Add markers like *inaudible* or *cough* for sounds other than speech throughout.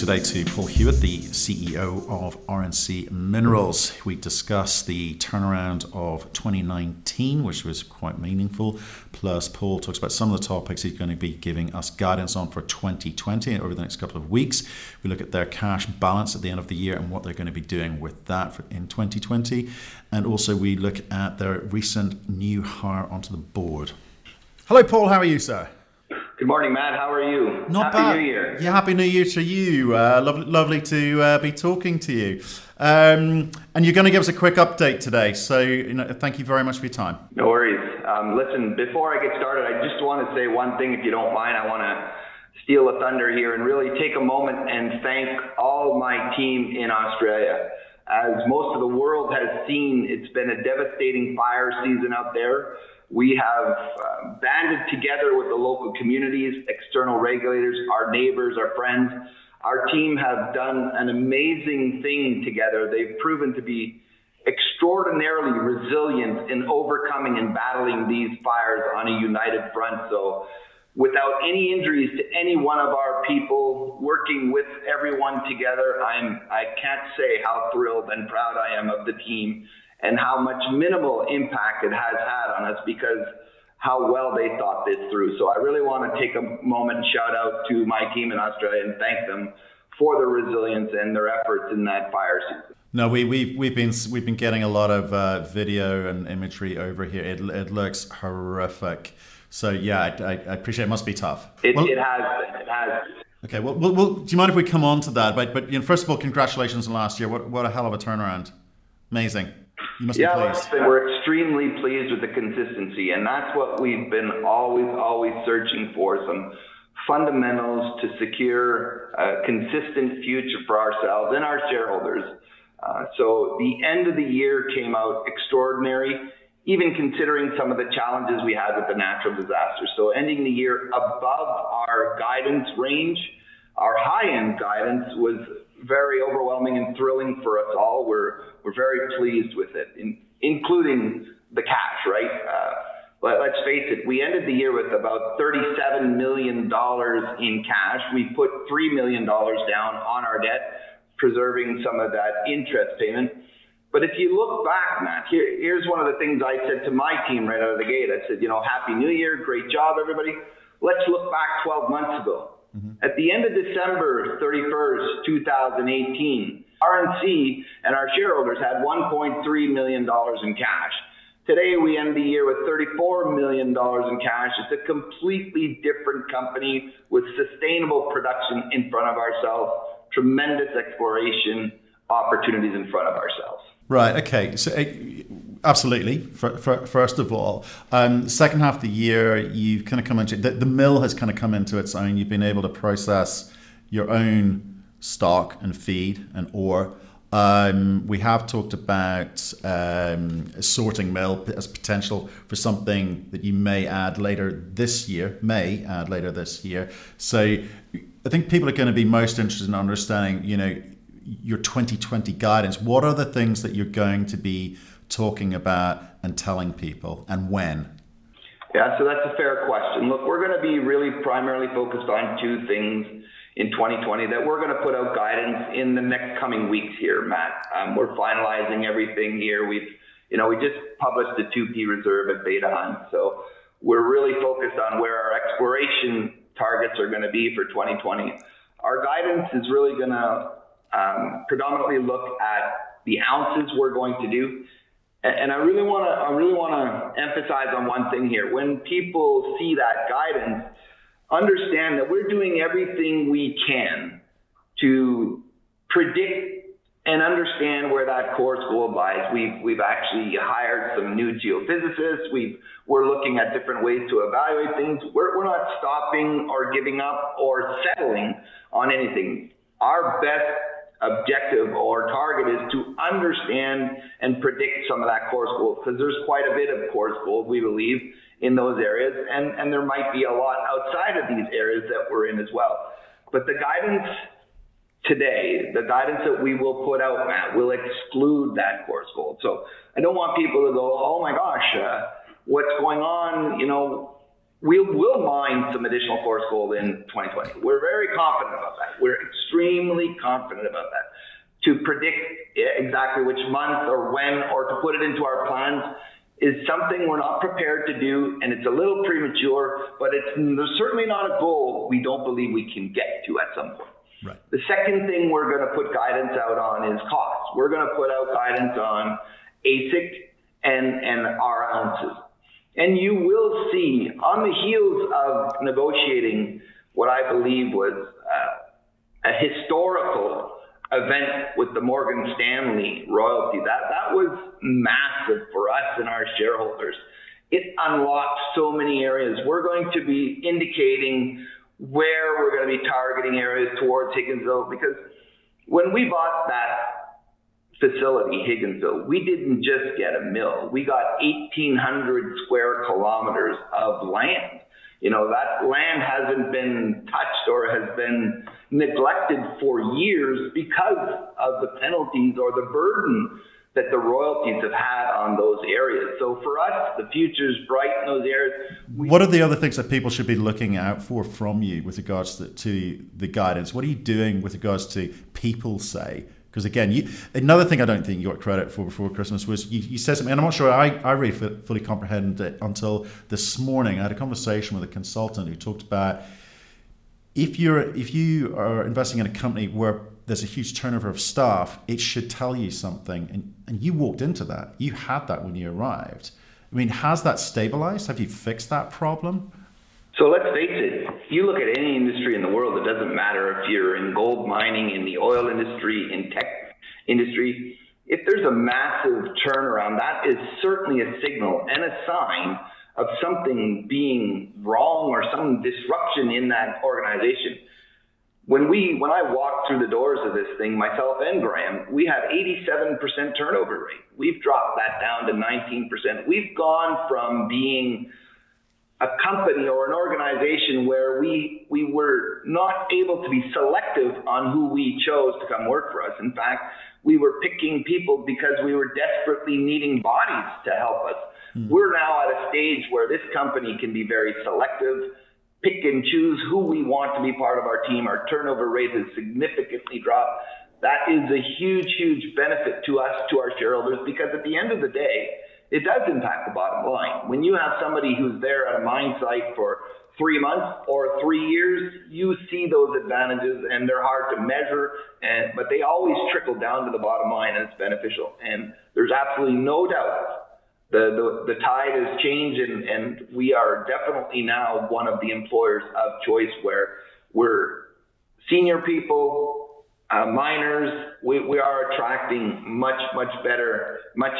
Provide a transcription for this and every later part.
Today to Paul Huet, the CEO of RNC Minerals. We discussed the turnaround of 2019, which was quite meaningful. Plus, Paul talks about some of the topics he's going to be giving us guidance on for 2020 over the next couple of weeks. We look at their cash balance at the end of the year and what they're going to be doing with that in 2020. And also, we look at their recent new hire onto the board. Hello, Paul. How are you, sir? Good morning, Matt. How are you? Not happy bad. New Year. Yeah, happy New Year to you. Uh, lovely, lovely to uh, be talking to you. Um, and you're going to give us a quick update today. So, you know, thank you very much for your time. No worries. Um, listen, before I get started, I just want to say one thing, if you don't mind. I want to steal a thunder here and really take a moment and thank all my team in Australia. As most of the world has seen, it's been a devastating fire season out there. We have uh, banded together with the local communities, external regulators, our neighbors, our friends. Our team have done an amazing thing together. They've proven to be extraordinarily resilient in overcoming and battling these fires on a united front. So, without any injuries to any one of our people, working with everyone together, I'm I can't say how thrilled and proud I am of the team and how much minimal impact it has had on us because how well they thought this through. So I really want to take a moment and shout out to my team in Australia and thank them for their resilience and their efforts in that fire season. No, we, we've, we've been we've been getting a lot of uh, video and imagery over here. It, it looks horrific. So yeah, I, I, appreciate it. Must be tough. It, well, it has. It has. Okay. Well, well, well, do you mind if we come on to that? But but you know, first of all, congratulations on last year. What what a hell of a turnaround. Amazing. You must yeah, be pleased. we're extremely pleased with the consistency, and that's what we've been always, always searching for some fundamentals to secure a consistent future for ourselves and our shareholders. Uh, so the end of the year came out extraordinary, even considering some of the challenges we had with the natural disaster. So ending the year above our guidance range, our high end guidance was very overwhelming and thrilling for us all. We're we're very pleased with it, in, including the cash, right? Uh, but let's face it, we ended the year with about $37 million in cash. We put $3 million down on our debt, preserving some of that interest payment. But if you look back, Matt, here, here's one of the things I said to my team right out of the gate. I said, you know, Happy New Year, great job, everybody. Let's look back 12 months ago. Mm-hmm. At the end of December 31st, 2018, RNC and our shareholders had $1.3 million in cash. Today, we end the year with $34 million in cash. It's a completely different company with sustainable production in front of ourselves, tremendous exploration opportunities in front of ourselves. Right. Okay. So, uh, absolutely. For, for, first of all, um, second half of the year, you've kind of come into the, the mill has kind of come into its own. You've been able to process your own stock and feed and ore. Um, we have talked about um, a sorting mill as potential for something that you may add later this year, may add later this year. So I think people are going to be most interested in understanding, you know, your 2020 guidance, what are the things that you're going to be talking about and telling people and when? Yeah, so that's a fair question. Look, we're going to be really primarily focused on two things in 2020 that we're going to put out guidance in the next coming weeks here, Matt. Um, we're finalizing everything here. We've, you know, we just published the 2P reserve at Beta Hunt. So we're really focused on where our exploration targets are going to be for 2020. Our guidance is really going to um, predominantly look at the ounces we're going to do. And I really want to, I really want to emphasize on one thing here. When people see that guidance, understand that we're doing everything we can to predict and understand where that coarse gold lies. We've we've actually hired some new geophysicists. We've we're looking at different ways to evaluate things. We're we're not stopping or giving up or settling on anything. Our best objective or target is to understand and predict some of that coarse gold because there's quite a bit of coarse gold we believe in those areas and and there might be a lot outside of these areas that we're in as well but the guidance today, the guidance that we will put out, Matt, will exclude that coarse gold. So I don't want people to go, oh my gosh, uh, what's going on? You know, we will mine some additional coarse gold in 2020. We're very confident about that. We're extremely confident about that. To predict exactly which month or when or to put it into our plans is something we're not prepared to do, and it's a little premature, but it's certainly not a goal we don't believe we can get to at some point. Right. The second thing we're going to put guidance out on is costs. We're going to put out guidance on AISC and, and our ounces. And you will see on the heels of negotiating what I believe was uh, a historical event with the Morgan Stanley royalty. That that was massive for us and our shareholders. It unlocked so many areas. We're going to be indicating where we're going to be targeting areas towards Higginsville because when we bought that facility, Higginsville, we didn't just get a mill. We got 1,800 square kilometers of land. You know, that land hasn't been touched or has been neglected for years because of the penalties or the burden that the royalties have had on those areas. So for us, the future's bright in those areas. We what are the other things that people should be looking out for from you with regards to, to the guidance? What are you doing with regards to people say? Because again, you, another thing I don't think you got credit for before Christmas was you, you said something, and I'm not sure I, I really fully comprehended it until this morning. I had a conversation with a consultant who talked about if you're if you are investing in a company where there's a huge turnover of staff, it should tell you something. And, and you walked into that. You had that when you arrived. I mean, has that stabilized? Have you fixed that problem? So let's face it, you look at any industry in the world, it doesn't matter if you're in gold mining, in the oil industry, in tech industry, if there's a massive turnaround, that is certainly a signal and a sign of something being wrong or some disruption in that organization. When we when I walked through the doors of this thing, myself and Graham, we had 87% turnover rate. We've dropped that down to 19%. We've gone from being a company or an organization where we we were not able to be selective on who we chose to come work for us. In fact, we were picking people because we were desperately needing bodies to help us. Mm. We're now at a stage where this company can be very selective, pick and choose who we want to be part of our team. Our turnover rate has significantly dropped. That is a huge, huge benefit to us, to our shareholders, because at the end of the day, it does impact the bottom line. When you have somebody who's there at a mine site for three months or three years, you see those advantages and they're hard to measure, and but they always trickle down to the bottom line and it's beneficial. And there's absolutely no doubt the, the, the tide has changed and, and we are definitely now one of the employers of choice where we're senior people, uh, miners, we, we are attracting much, much better, much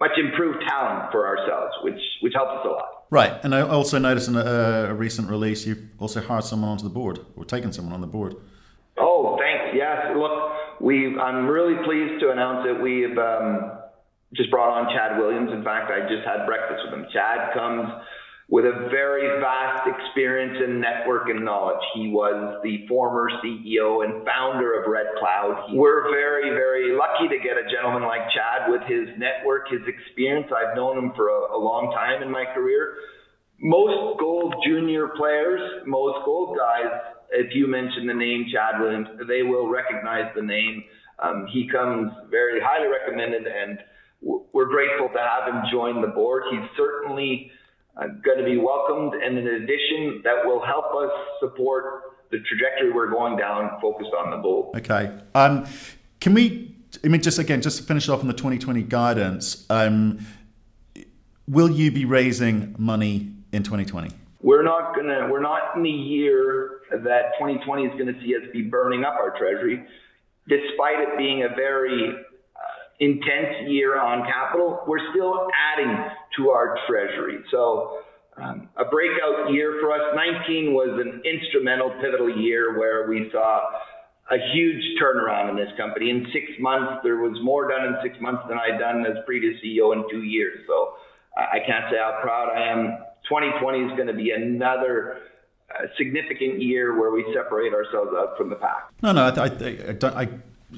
much improved talent for ourselves, which which helps us a lot. Right, and I also noticed in a, a recent release you've also hired someone onto the board or taken someone on the board. Oh, thanks. Yes, look, we I'm really pleased to announce that we've um, just brought on Chad Williams. In fact, I just had breakfast with him. Chad comes with a very vast experience in network and knowledge. He was the former CEO and founder of Red Cloud. We're very, very lucky to get a gentleman like Chad with his network, his experience. I've known him for a, a long time in my career. Most gold junior players, most gold guys, if you mention the name Chad Williams, they will recognize the name. Um, he comes very highly recommended, and we're grateful to have him join the board. He's certainly uh, going to be welcomed and an addition that will help us support the trajectory we're going down focused on the goal. Okay. Um, can we, I mean, just again, just to finish off on the 2020 guidance, um, will you be raising money in 2020? We're not gonna. We're not in the year that 2020 is going to see us be burning up our treasury, despite it being a very intense year on capital, we're still adding to our treasury. So um, a breakout year for us. 19 was an instrumental, pivotal year where we saw a huge turnaround in this company. In six months, there was more done in six months than I'd done as previous CEO in two years. So I can't say how proud I am. 2020 is going to be another a significant year where we separate ourselves out from the pack. No, no, I, I, I, I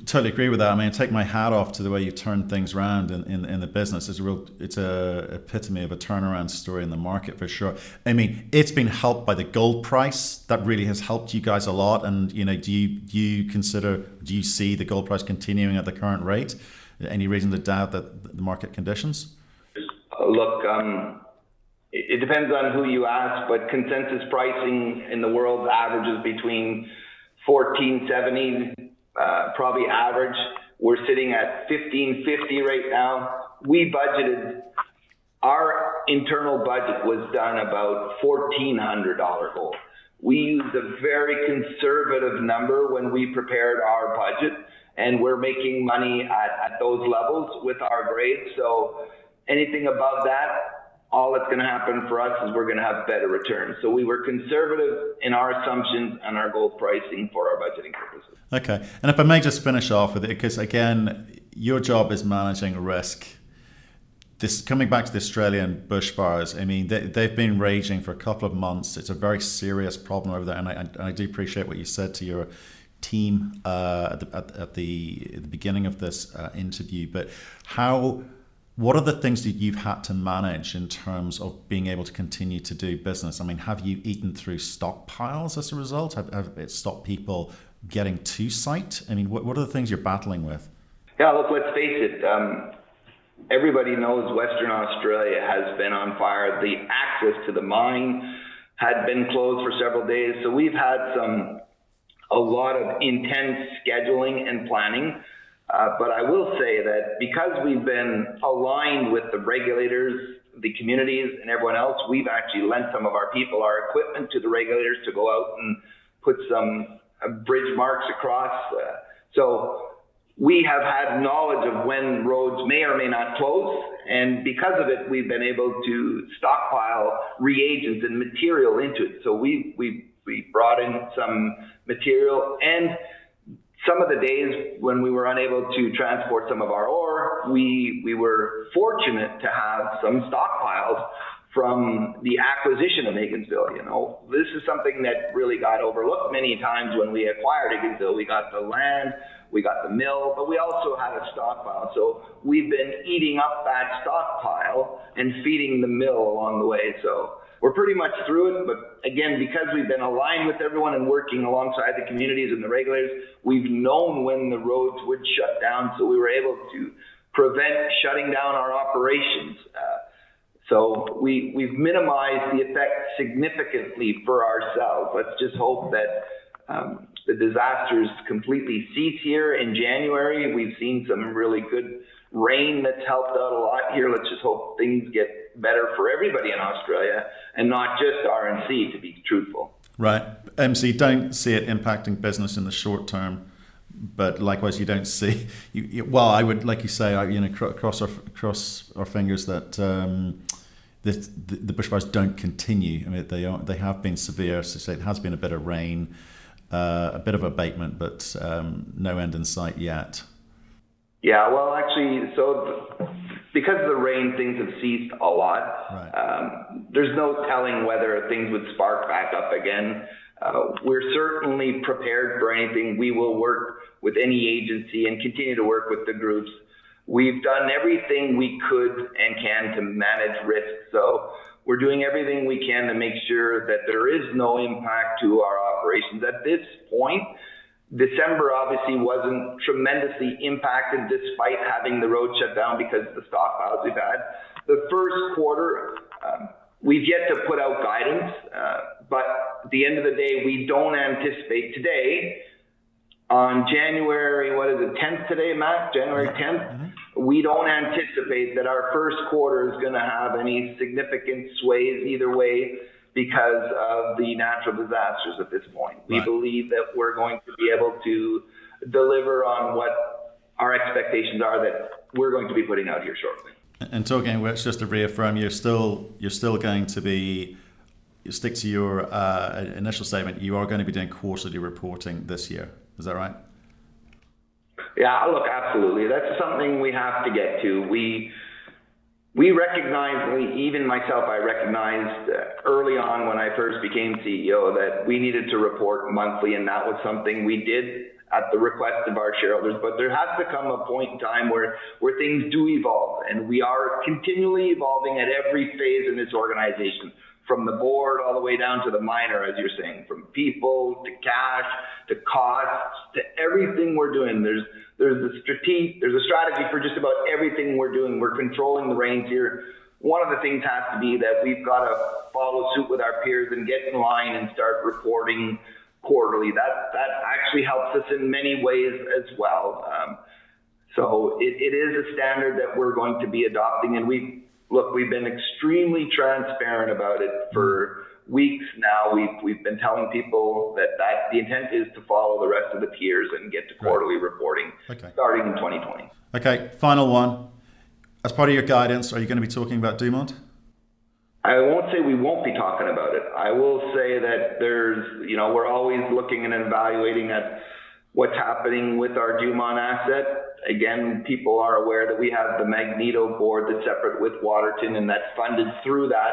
totally agree with that. I mean, I take my hat off to the way you turn things around in, in, in, the business. It's a real, it's a epitome of a turnaround story in the market for sure. I mean, it's been helped by the gold price. That really has helped you guys a lot. And you know, do you do you consider, do you see the gold price continuing at the current rate? Any reason to doubt that the market conditions? Look, um, it depends on who you ask, but consensus pricing in the world averages between 1470 uh, probably average. We're sitting at 1550 right now. We budgeted, our internal budget was done about $1,400 gold. We used a very conservative number when we prepared our budget, and we're making money at, at those levels with our grades. So anything above that, all that's going to happen for us is we're going to have better returns. So we were conservative in our assumptions and our gold pricing for our budgeting purposes. Okay. And if I may just finish off with it, because again, your job is managing risk. This coming back to the Australian bushfires. I mean, they, they've been raging for a couple of months. It's a very serious problem over there, and I, and I do appreciate what you said to your team uh, at, the, at, at, the, at, the, beginning of this uh, interview. But how what are the things that you've had to manage in terms of being able to continue to do business? I mean, have you eaten through stockpiles as a result? Have, have it stopped people getting to site? I mean, what, what are the things you're battling with? Yeah, look, let's face it. Um, everybody knows Western Australia has been on fire. The access to the mine had been closed for several days. So we've had some, a lot of intense scheduling and planning. Uh, but I will say that because we've been aligned with the regulators, the communities, and everyone else, we've actually lent some of our people, our equipment to the regulators to go out and put some uh, bridge marks across. Uh, so we have had knowledge of when roads may or may not close, and because of it, we've been able to stockpile reagents and material into it. So we we we brought in some material and some of the days when we were unable to transport some of our ore, we, we were fortunate to have some stockpiles from the acquisition of Higginsville. You know, this is something that really got overlooked many times when we acquired Higginsville. We got the land, we got the mill, but we also had a stockpile. So we've been eating up that stockpile and feeding the mill along the way. So we're pretty much through it. But again, because we've been aligned with everyone and working alongside the communities and the regulators, we've known when the roads would shut down, so we were able to prevent shutting down our operations. Uh, so we, we've minimized the effect significantly for ourselves. Let's just hope that um, the disasters completely cease here in January. We've seen some really good rain that's helped out a lot here. Let's just hope things get better for everybody in Australia and not just RNC, to be truthful. Right. MC, don't see it impacting business in the short term. But likewise, you don't see. *laughs* You, you, well, I would, like you say, I, you know, cross our cross our fingers that um, the, the, bushfires don't continue. I mean, they are they have been severe. So it has been a bit of rain, uh, a bit of abatement, but um, no end in sight yet. Yeah, well, actually, so because of the rain, things have ceased a lot. Right. Um, there's no telling whether things would spark back up again. Uh, we're certainly prepared for anything. We will work with any agency and continue to work with the groups. We've done everything we could and can to manage risk. So we're doing everything we can to make sure that there is no impact to our operations. At this point, December obviously wasn't tremendously impacted despite having the road shut down because of the stockpiles we've had. The first quarter, um, we've yet to put out guidance, uh, but at the end of the day, we don't anticipate today on January, what is it, 10th today, Matt? January 10th? Mm-hmm. We don't anticipate that our first quarter is going to have any significant sways either way because of the natural disasters at this point. We right. believe that we're going to be able to deliver on what our expectations are that we're going to be putting out here shortly. And talking, well, just to reaffirm, you're still you're still going to be stick to your uh, initial statement. You are going to be doing quarterly reporting this year. Is that right? Yeah, look, absolutely. That's something we have to get to. We we recognized, even myself, I recognized uh, early on when I first became CEO that we needed to report monthly, and that was something we did at the request of our shareholders. But there has to come a point in time where, where things do evolve, and we are continually evolving at every phase in this organization from the board all the way down to the miner, as you're saying, from people to cash to costs to everything we're doing. There's there's a strategy there's a strategy for just about everything we're doing. We're controlling the reins here. One of the things has to be that we've got to follow suit with our peers and get in line and start reporting quarterly. That that actually helps us in many ways as well. Um, so it, it is a standard that we're going to be adopting, and we look, we've been extremely transparent about it for weeks now. We've, we've been telling people that, that the intent is to follow the rest of the peers and get to quarterly reporting okay. starting in 2020. Okay, final one. As part of your guidance, are you going to be talking about Dumont? I won't say we won't be talking about it. I will say that there's, you know, we're always looking and evaluating at what's happening with our Dumont asset again, people are aware that we have the Magneto board that's separate with Waterton and that's funded through that.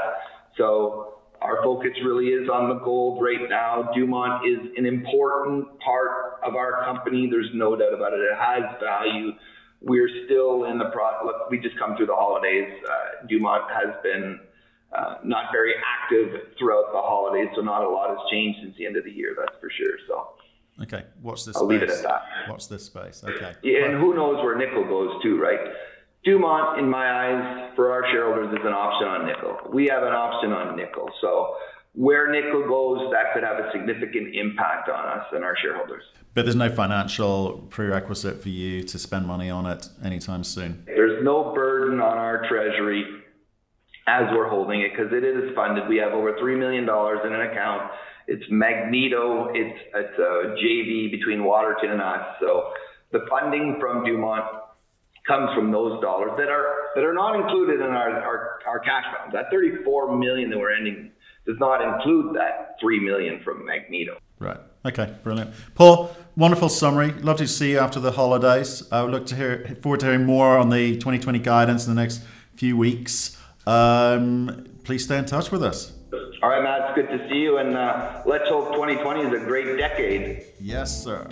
So our focus really is on the gold right now. Dumont is an important part of our company. There's no doubt about it. It has value. We're still in the pro. Look, we just come through the holidays. Uh, Dumont has been uh, not very active throughout the holidays, so not a lot has changed since the end of the year. That's for sure. So. Okay, watch this. I'll space. leave it at that. Watch this space. Okay. Yeah, and who knows where nickel goes too, right? Dumont, in my eyes, for our shareholders, is an option on nickel. We have an option on nickel. So where nickel goes, that could have a significant impact on us and our shareholders. But there's no financial prerequisite for you to spend money on it anytime soon. There's no burden on our treasury as we're holding it because it is funded. We have over $3 million in an account it's Magneto. It's it's a JV between Waterton and us. So the funding from Dumont comes from those dollars that are that are not included in our our, our cash balance. That 34 million that we're ending does not include that 3 million from Magneto. Right. Okay. Brilliant. Paul, wonderful summary. Love to see you after the holidays. I look to hear forward to hearing more on the 2020 guidance in the next few weeks. Um, please stay in touch with us. All right, Matt, good to see you, and uh, let's hope 2020 is a great decade. Yes, sir.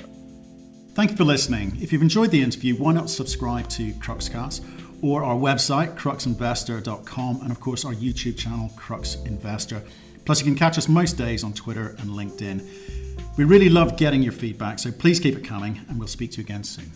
Thank you for listening. If you've enjoyed the interview, why not subscribe to Cruxcast or our website, cruxinvestor.com, and of course our YouTube channel, Crux Investor. Plus, you can catch us most days on Twitter and LinkedIn. We really love getting your feedback, so please keep it coming, and we'll speak to you again soon.